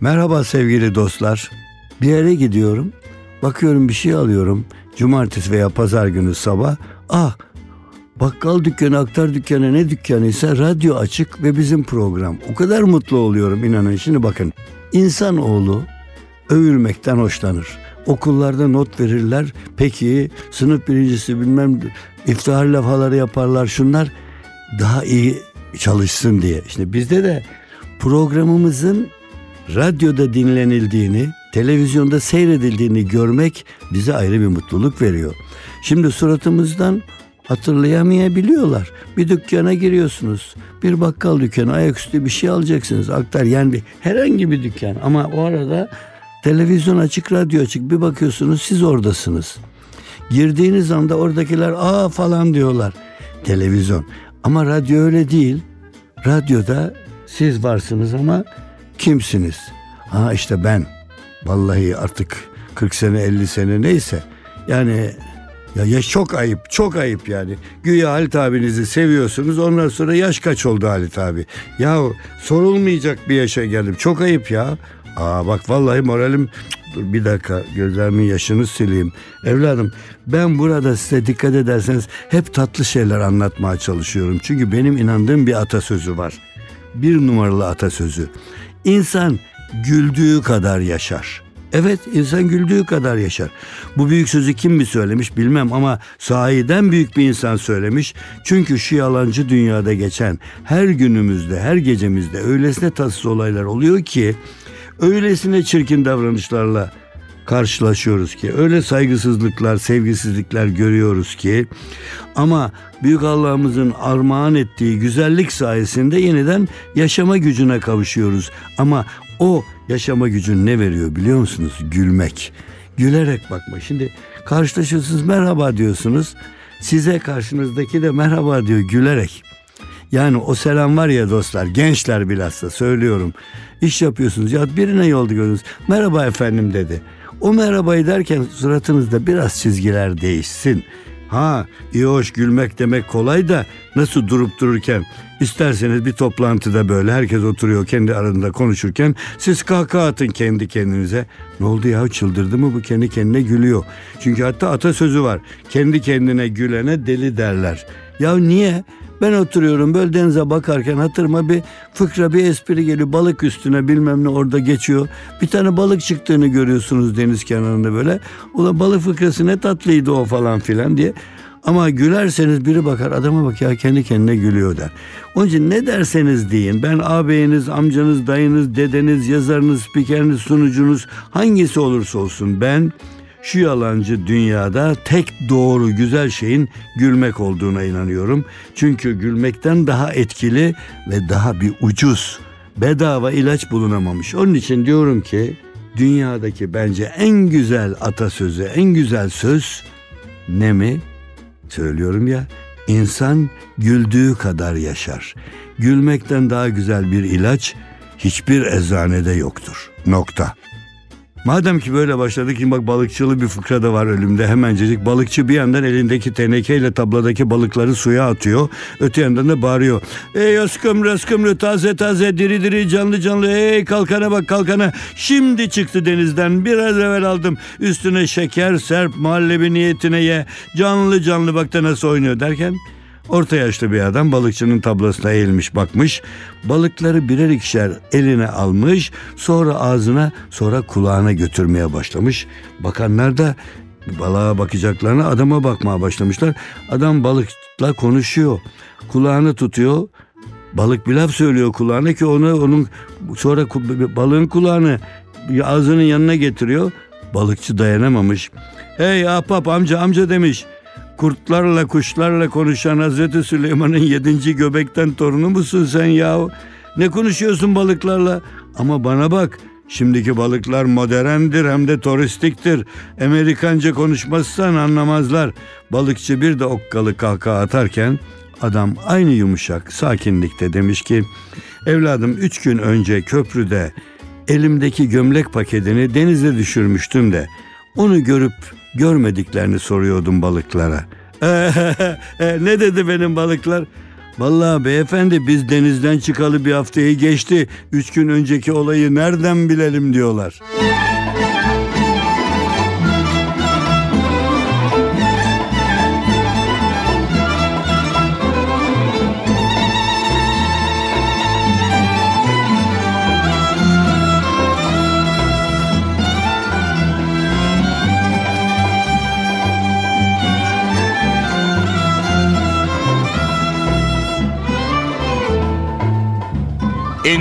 Merhaba sevgili dostlar. Bir yere gidiyorum. Bakıyorum bir şey alıyorum. Cumartesi veya pazar günü sabah. Ah bakkal dükkanı, aktar dükkanı ne dükkanıysa radyo açık ve bizim program. O kadar mutlu oluyorum inanın. Şimdi bakın insanoğlu övülmekten hoşlanır. Okullarda not verirler. Peki sınıf birincisi bilmem iftihar lafhaları yaparlar şunlar daha iyi çalışsın diye. İşte bizde de programımızın radyoda dinlenildiğini, televizyonda seyredildiğini görmek bize ayrı bir mutluluk veriyor. Şimdi suratımızdan hatırlayamayabiliyorlar. Bir dükkana giriyorsunuz. Bir bakkal dükkanı ayaküstü bir şey alacaksınız. Aktar yani bir, herhangi bir dükkan ama o arada televizyon açık, radyo açık. Bir bakıyorsunuz siz oradasınız. Girdiğiniz anda oradakiler aa falan diyorlar. Televizyon. Ama radyo öyle değil. Radyoda siz varsınız ama kimsiniz? Ha işte ben. Vallahi artık 40 sene 50 sene neyse. Yani ya, ya çok ayıp, çok ayıp yani. Güya Halit abinizi seviyorsunuz. Ondan sonra yaş kaç oldu Halit abi? Ya sorulmayacak bir yaşa geldim. Çok ayıp ya. Aa bak vallahi moralim dur bir dakika gözlerimin yaşını sileyim. Evladım ben burada size dikkat ederseniz hep tatlı şeyler anlatmaya çalışıyorum. Çünkü benim inandığım bir atasözü var. Bir numaralı atasözü. İnsan güldüğü kadar yaşar. Evet insan güldüğü kadar yaşar. Bu büyük sözü kim mi söylemiş bilmem ama sahiden büyük bir insan söylemiş. Çünkü şu yalancı dünyada geçen her günümüzde her gecemizde öylesine tatsız olaylar oluyor ki öylesine çirkin davranışlarla karşılaşıyoruz ki öyle saygısızlıklar, sevgisizlikler görüyoruz ki ama büyük Allah'ımızın armağan ettiği güzellik sayesinde yeniden yaşama gücüne kavuşuyoruz. Ama o yaşama gücün ne veriyor biliyor musunuz? Gülmek. Gülerek bakma. Şimdi karşılaşıyorsunuz merhaba diyorsunuz. Size karşınızdaki de merhaba diyor gülerek. Yani o selam var ya dostlar gençler bilhassa söylüyorum. İş yapıyorsunuz ya birine yolda gördünüz. Merhaba efendim dedi. O merhabayı derken suratınızda biraz çizgiler değişsin. Ha iyi hoş gülmek demek kolay da nasıl durup dururken isterseniz bir toplantıda böyle herkes oturuyor kendi arasında konuşurken siz kahkaha atın kendi kendinize. Ne oldu ya çıldırdı mı bu kendi kendine gülüyor. Çünkü hatta atasözü var kendi kendine gülene deli derler. Ya niye? Ben oturuyorum böyle denize bakarken hatırıma bir fıkra bir espri geliyor. Balık üstüne bilmem ne orada geçiyor. Bir tane balık çıktığını görüyorsunuz deniz kenarında böyle. Ula balık fıkrası ne tatlıydı o falan filan diye. Ama gülerseniz biri bakar adama bak ya kendi kendine gülüyor der. Onun için ne derseniz deyin ben ağabeyiniz, amcanız, dayınız, dedeniz, yazarınız, spikeriniz, sunucunuz hangisi olursa olsun ben şu yalancı dünyada tek doğru güzel şeyin gülmek olduğuna inanıyorum. Çünkü gülmekten daha etkili ve daha bir ucuz, bedava ilaç bulunamamış. Onun için diyorum ki dünyadaki bence en güzel atasözü, en güzel söz ne mi? Söylüyorum ya, insan güldüğü kadar yaşar. Gülmekten daha güzel bir ilaç hiçbir eczanede yoktur. Nokta. Madem ki böyle başladık ki bak balıkçılı bir fıkra da var ölümde hemencecik. Balıkçı bir yandan elindeki tenekeyle tabladaki balıkları suya atıyor. Öte yandan da bağırıyor. Ey askımrı askımrı taze taze diri diri canlı canlı ey kalkana bak kalkana. Şimdi çıktı denizden biraz evvel aldım. Üstüne şeker serp muhallebi niyetine ye. Canlı canlı bak da nasıl oynuyor derken Orta yaşlı bir adam balıkçının tablasına eğilmiş bakmış. Balıkları birer ikişer eline almış. Sonra ağzına sonra kulağına götürmeye başlamış. Bakanlar da balığa bakacaklarına adama bakmaya başlamışlar. Adam balıkla konuşuyor. Kulağını tutuyor. Balık bir laf söylüyor kulağına ki onu onun sonra balığın kulağını ağzının yanına getiriyor. Balıkçı dayanamamış. Hey ahbap amca amca demiş kurtlarla kuşlarla konuşan Hazreti Süleyman'ın yedinci göbekten torunu musun sen yahu? Ne konuşuyorsun balıklarla? Ama bana bak şimdiki balıklar moderndir hem de turistiktir. Amerikanca konuşmazsan anlamazlar. Balıkçı bir de okkalı kahkaha atarken adam aynı yumuşak sakinlikte demiş ki evladım üç gün önce köprüde elimdeki gömlek paketini denize düşürmüştüm de onu görüp görmediklerini soruyordum balıklara. ne dedi benim balıklar? Vallahi beyefendi biz denizden çıkalı bir haftayı geçti. Üç gün önceki olayı nereden bilelim diyorlar.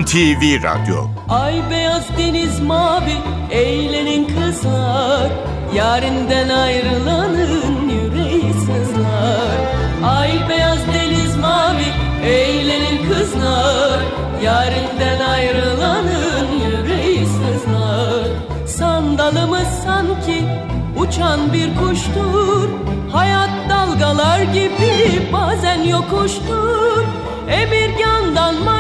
NTV Radyo. Ay beyaz deniz mavi eğlenin kızlar. Yarinden ayrılanın yüreği sızlar. Ay beyaz deniz mavi eğlenin kızlar. Yarinden ayrılanın yüreği sızlar. Sandalımız sanki uçan bir kuştur. Hayat dalgalar gibi bazen yokuştur. Emirgan'dan Kınalı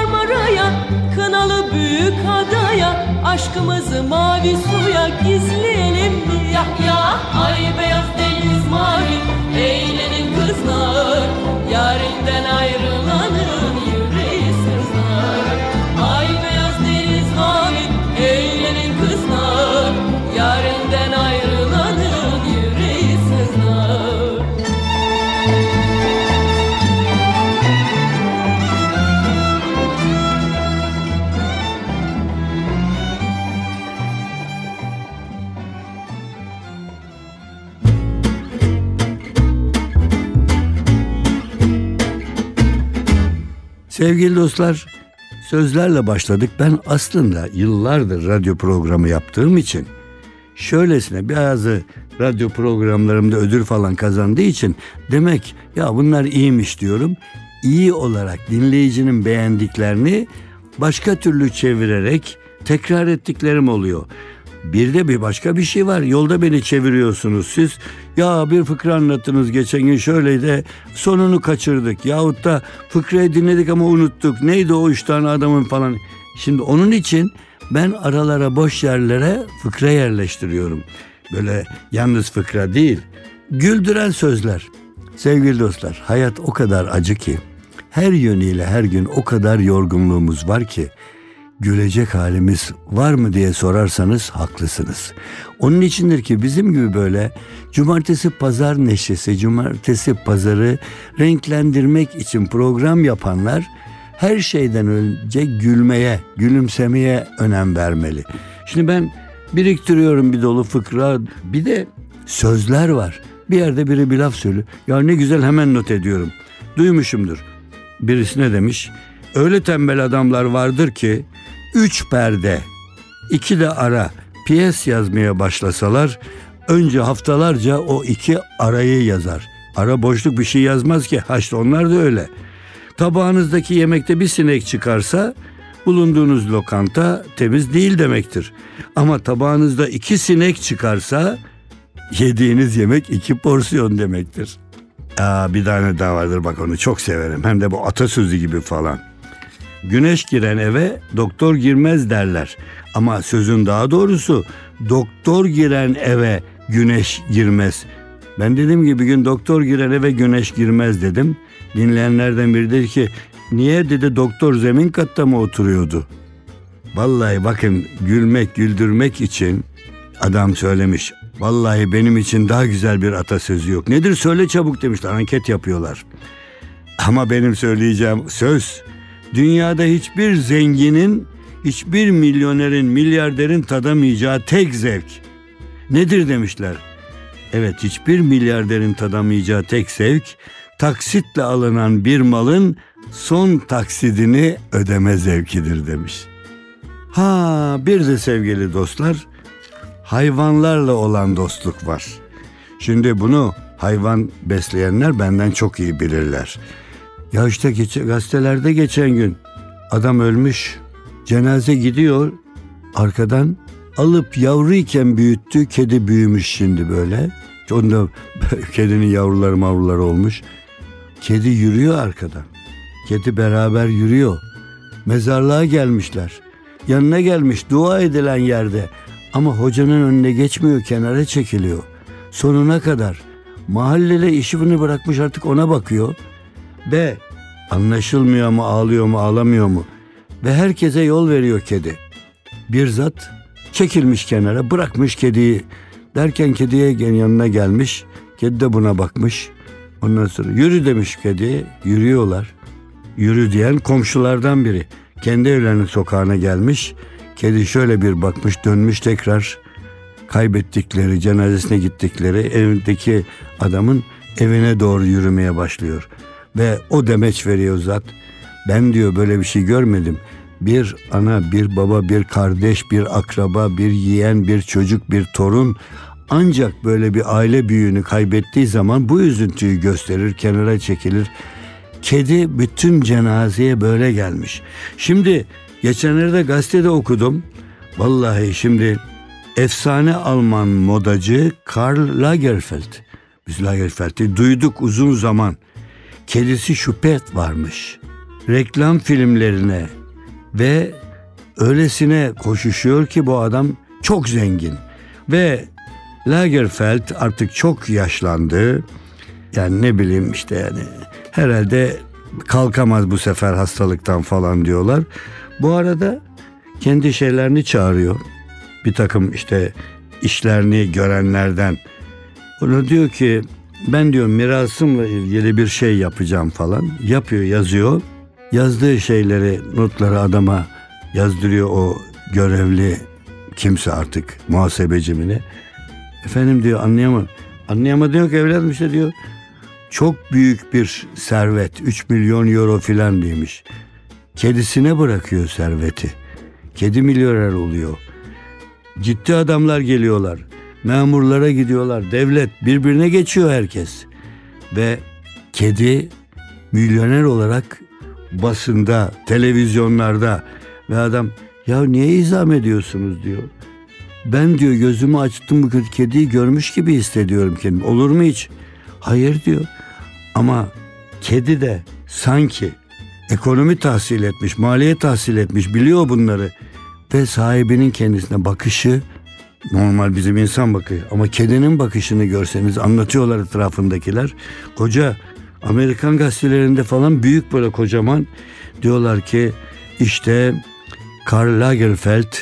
büyük adaya Aşkımızı mavi suya gizleyelim mi? Ya ya Ay beyaz deniz mavi Eğlenin kızlar Yarinden ayrılanın Sevgili dostlar, sözlerle başladık. Ben aslında yıllardır radyo programı yaptığım için şöylesine bazı radyo programlarımda ödül falan kazandığı için demek ya bunlar iyiymiş diyorum. İyi olarak dinleyicinin beğendiklerini başka türlü çevirerek tekrar ettiklerim oluyor. Bir de bir başka bir şey var. Yolda beni çeviriyorsunuz siz. Ya bir fıkra anlattınız geçen gün şöyle de sonunu kaçırdık. Yahut da fıkrayı dinledik ama unuttuk. Neydi o üç tane adamın falan. Şimdi onun için ben aralara boş yerlere fıkra yerleştiriyorum. Böyle yalnız fıkra değil. Güldüren sözler. Sevgili dostlar hayat o kadar acı ki her yönüyle her gün o kadar yorgunluğumuz var ki gülecek halimiz var mı diye sorarsanız haklısınız. Onun içindir ki bizim gibi böyle cumartesi pazar neşesi, cumartesi pazarı renklendirmek için program yapanlar her şeyden önce gülmeye, gülümsemeye önem vermeli. Şimdi ben biriktiriyorum bir dolu fıkra, bir de sözler var. Bir yerde biri bir laf söylüyor. Ya ne güzel hemen not ediyorum. Duymuşumdur. Birisi ne demiş? Öyle tembel adamlar vardır ki üç perde, iki de ara piyes yazmaya başlasalar önce haftalarca o iki arayı yazar. Ara boşluk bir şey yazmaz ki. Ha işte onlar da öyle. Tabağınızdaki yemekte bir sinek çıkarsa bulunduğunuz lokanta temiz değil demektir. Ama tabağınızda iki sinek çıkarsa yediğiniz yemek iki porsiyon demektir. Aa, bir tane daha vardır bak onu çok severim. Hem de bu atasözü gibi falan. Güneş giren eve doktor girmez derler. Ama sözün daha doğrusu doktor giren eve güneş girmez. Ben dediğim gibi gün doktor giren eve güneş girmez dedim. Dinleyenlerden biri dedi ki niye dedi doktor zemin katta mı oturuyordu? Vallahi bakın gülmek güldürmek için adam söylemiş. Vallahi benim için daha güzel bir atasözü yok. Nedir söyle çabuk demişler anket yapıyorlar. Ama benim söyleyeceğim söz dünyada hiçbir zenginin, hiçbir milyonerin, milyarderin tadamayacağı tek zevk. Nedir demişler. Evet hiçbir milyarderin tadamayacağı tek zevk taksitle alınan bir malın son taksidini ödeme zevkidir demiş. Ha bir de sevgili dostlar hayvanlarla olan dostluk var. Şimdi bunu hayvan besleyenler benden çok iyi bilirler. Ya işte geç, gazetelerde geçen gün adam ölmüş. Cenaze gidiyor. Arkadan alıp yavruyken büyüttü. Kedi büyümüş şimdi böyle. Onda kedinin yavruları mavruları olmuş. Kedi yürüyor arkadan. Kedi beraber yürüyor. Mezarlığa gelmişler. Yanına gelmiş dua edilen yerde. Ama hocanın önüne geçmiyor kenara çekiliyor. Sonuna kadar. Mahalleli işini bırakmış artık ona bakıyor. Ve Anlaşılmıyor mu, ağlıyor mu, ağlamıyor mu? Ve herkese yol veriyor kedi. Bir zat çekilmiş kenara, bırakmış kediyi. Derken kediye yanına gelmiş. Kedi de buna bakmış. Ondan sonra yürü demiş kediye. Yürüyorlar. Yürü diyen komşulardan biri. Kendi evlerinin sokağına gelmiş. Kedi şöyle bir bakmış, dönmüş tekrar kaybettikleri, cenazesine gittikleri evdeki adamın evine doğru yürümeye başlıyor. Ve o demeç veriyor zat. Ben diyor böyle bir şey görmedim. Bir ana, bir baba, bir kardeş, bir akraba, bir yeğen, bir çocuk, bir torun ancak böyle bir aile büyüğünü kaybettiği zaman bu üzüntüyü gösterir, kenara çekilir. Kedi bütün cenazeye böyle gelmiş. Şimdi geçenlerde gazetede okudum. Vallahi şimdi efsane Alman modacı Karl Lagerfeld. Biz Lagerfeld'i duyduk uzun zaman. Kedisi Şupet varmış. Reklam filmlerine ve öylesine koşuşuyor ki bu adam çok zengin. Ve Lagerfeld artık çok yaşlandı. Yani ne bileyim işte yani herhalde kalkamaz bu sefer hastalıktan falan diyorlar. Bu arada kendi şeylerini çağırıyor. Bir takım işte işlerini görenlerden. Ona diyor ki ben diyor mirasımla ilgili bir şey yapacağım falan. Yapıyor yazıyor. Yazdığı şeyleri notları adama yazdırıyor o görevli kimse artık muhasebecimine. Efendim diyor anlayamam. Anlayamadı ki evladım işte diyor. Çok büyük bir servet 3 milyon euro filan demiş. Kedisine bırakıyor serveti. Kedi milyoner oluyor. Ciddi adamlar geliyorlar. Memurlara gidiyorlar. Devlet birbirine geçiyor herkes. Ve kedi milyoner olarak basında, televizyonlarda ve adam ya niye izam ediyorsunuz diyor. Ben diyor gözümü açtım bu kediyi görmüş gibi hissediyorum kendimi. Olur mu hiç? Hayır diyor. Ama kedi de sanki ekonomi tahsil etmiş, maliye tahsil etmiş, biliyor bunları. Ve sahibinin kendisine bakışı normal bizim insan bakıyor. Ama kedinin bakışını görseniz anlatıyorlar etrafındakiler. Koca Amerikan gazetelerinde falan büyük böyle kocaman diyorlar ki işte Karl Lagerfeld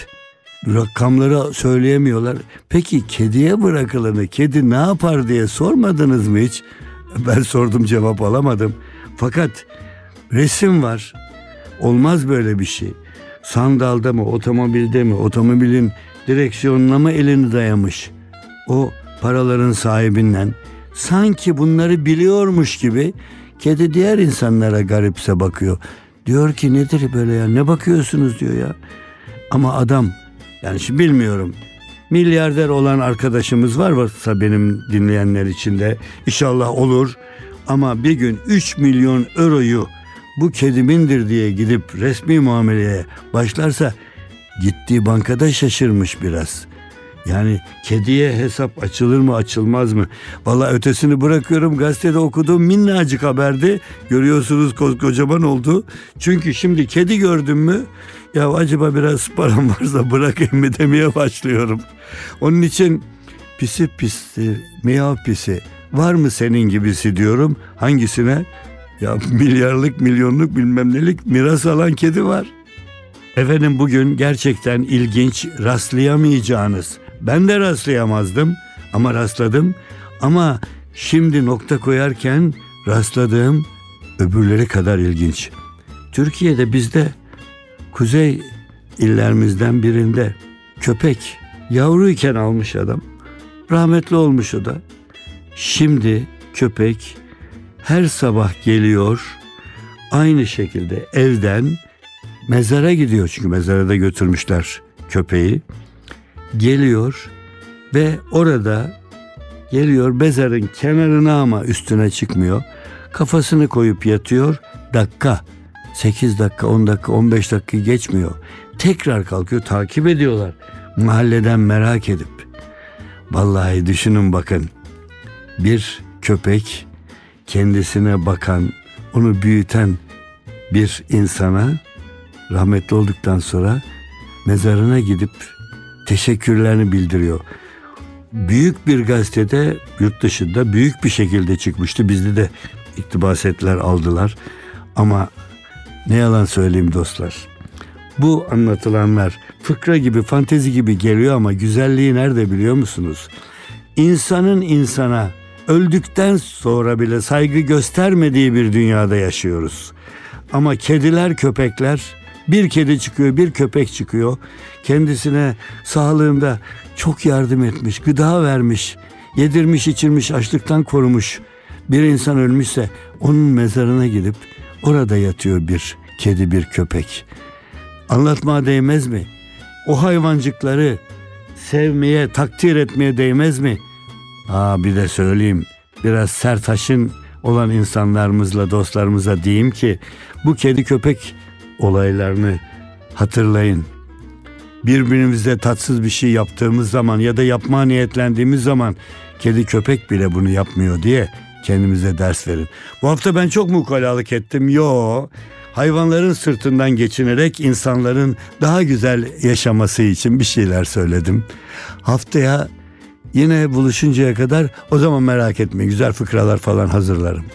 rakamları söyleyemiyorlar. Peki kediye bırakılanı kedi ne yapar diye sormadınız mı hiç? Ben sordum cevap alamadım. Fakat resim var. Olmaz böyle bir şey. Sandalda mı, otomobilde mi, otomobilin direksiyonuna mı elini dayamış? O paraların sahibinden sanki bunları biliyormuş gibi kedi diğer insanlara garipse bakıyor. Diyor ki nedir böyle ya ne bakıyorsunuz diyor ya. Ama adam yani şimdi bilmiyorum milyarder olan arkadaşımız var varsa benim dinleyenler içinde inşallah olur. Ama bir gün 3 milyon euroyu bu kedimindir diye gidip resmi muameleye başlarsa gittiği bankada şaşırmış biraz. Yani kediye hesap açılır mı açılmaz mı? Valla ötesini bırakıyorum gazetede okuduğum minnacık haberdi. Görüyorsunuz koskocaman oldu. Çünkü şimdi kedi gördüm mü ya acaba biraz param varsa bırakayım mı demeye başlıyorum. Onun için pisi pisi, miyav pisi var mı senin gibisi diyorum. Hangisine? Ya milyarlık milyonluk bilmem nelik miras alan kedi var. Efendim bugün gerçekten ilginç rastlayamayacağınız. Ben de rastlayamazdım ama rastladım. Ama şimdi nokta koyarken rastladığım öbürleri kadar ilginç. Türkiye'de bizde kuzey illerimizden birinde köpek yavruyken almış adam. Rahmetli olmuş o da. Şimdi köpek her sabah geliyor aynı şekilde evden mezara gidiyor çünkü mezara da götürmüşler köpeği. Geliyor ve orada geliyor mezarın kenarına ama üstüne çıkmıyor. Kafasını koyup yatıyor. Dakika 8 dakika 10 dakika 15 dakika geçmiyor. Tekrar kalkıyor takip ediyorlar. Mahalleden merak edip. Vallahi düşünün bakın. Bir köpek kendisine bakan, onu büyüten bir insana rahmetli olduktan sonra mezarına gidip teşekkürlerini bildiriyor. Büyük bir gazetede yurt dışında büyük bir şekilde çıkmıştı. Bizde de iktibasetler aldılar. Ama ne yalan söyleyeyim dostlar. Bu anlatılanlar fıkra gibi, fantezi gibi geliyor ama güzelliği nerede biliyor musunuz? İnsanın insana öldükten sonra bile saygı göstermediği bir dünyada yaşıyoruz. Ama kediler, köpekler bir kedi çıkıyor, bir köpek çıkıyor. Kendisine sağlığında çok yardım etmiş, gıda vermiş, yedirmiş, içirmiş, açlıktan korumuş. Bir insan ölmüşse onun mezarına gidip orada yatıyor bir kedi, bir köpek. Anlatmaya değmez mi? O hayvancıkları sevmeye, takdir etmeye değmez mi? Aa bir de söyleyeyim. Biraz sert haşin olan insanlarımızla, dostlarımıza diyeyim ki bu kedi köpek olaylarını hatırlayın. Birbirimize tatsız bir şey yaptığımız zaman ya da yapmaya niyetlendiğimiz zaman kedi köpek bile bunu yapmıyor diye kendimize ders verin. Bu hafta ben çok mukalalık ettim. Yo. Hayvanların sırtından geçinerek insanların daha güzel yaşaması için bir şeyler söyledim. Haftaya yine buluşuncaya kadar o zaman merak etme güzel fıkralar falan hazırlarım.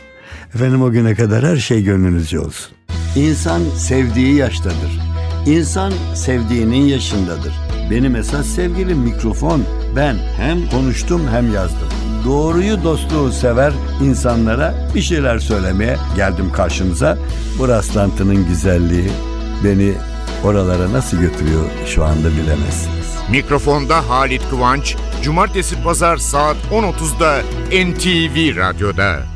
Efendim o güne kadar her şey gönlünüzce olsun. İnsan sevdiği yaştadır. İnsan sevdiğinin yaşındadır. Benim esas sevgilim mikrofon. Ben hem konuştum hem yazdım. Doğruyu dostluğu sever insanlara bir şeyler söylemeye geldim karşınıza. Bu rastlantının güzelliği beni oralara nasıl götürüyor şu anda bilemezsiniz. Mikrofonda Halit Kıvanç, Cumartesi Pazar saat 10.30'da NTV Radyo'da.